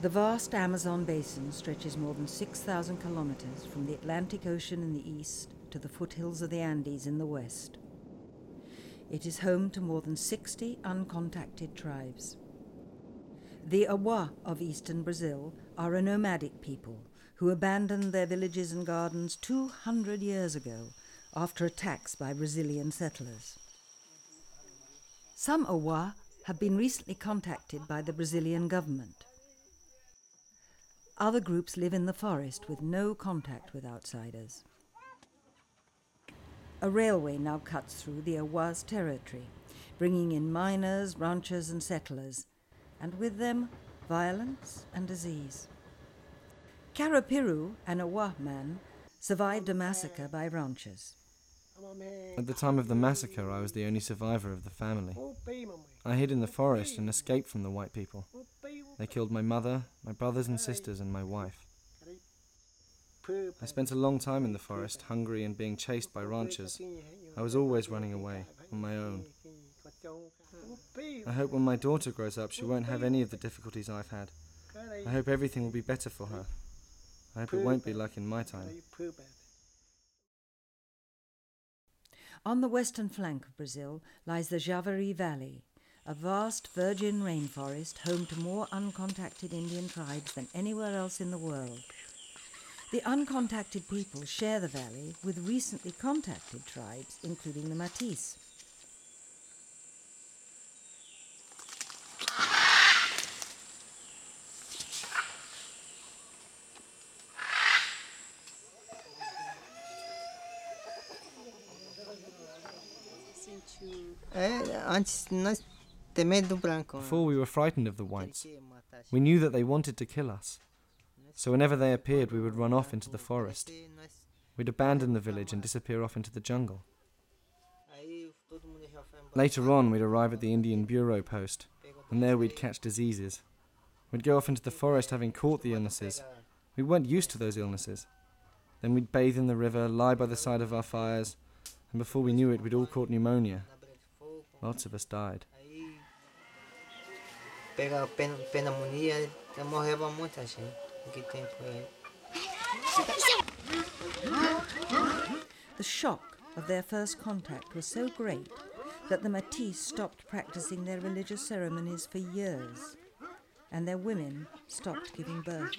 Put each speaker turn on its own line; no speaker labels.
The vast Amazon basin stretches more than 6,000 kilometers from the Atlantic Ocean in the east to the foothills of the Andes in the west. It is home to more than 60 uncontacted tribes. The Awa of eastern Brazil are a nomadic people who abandoned their villages and gardens 200 years ago after attacks by Brazilian settlers. Some Awa have been recently contacted by the Brazilian government. Other groups live in the forest with no contact with outsiders. A railway now cuts through the Awa's territory, bringing in miners, ranchers, and settlers, and with them violence and disease. Karapiru, an Awa man, survived a massacre by ranchers.
At the time of the massacre, I was the only survivor of the family. I hid in the forest and escaped from the white people. They killed my mother, my brothers and sisters, and my wife. I spent a long time in the forest, hungry and being chased by ranchers. I was always running away, on my own. I hope when my daughter grows up, she won't have any of the difficulties I've had. I hope everything will be better for her. I hope it won't be like in my time.
On the western flank of Brazil lies the Javari Valley, a vast virgin rainforest home to more uncontacted Indian tribes than anywhere else in the world. The uncontacted people share the valley with recently contacted tribes, including the Matis.
Eh, antes nós tememos do branco.
Before we were frightened of the whites,
Queria matar a gente.
we knew that they wanted to kill us. So whenever they appeared, we would run off into the forest. We'd abandon the village and disappear off into the jungle.
Aí todo mundo já foi embora.
Later on, we'd arrive at the Indian Bureau post, and there we'd catch diseases. We'd go off into the forest having caught the illnesses. We weren't used to those illnesses. Then we'd bathe in the river, lie by the side of our fires, and before we knew it, we'd all caught pneumonia. Lots of us died.
The shock of their first contact was so great that the Matis stopped practicing their religious ceremonies for years, and their women stopped giving birth.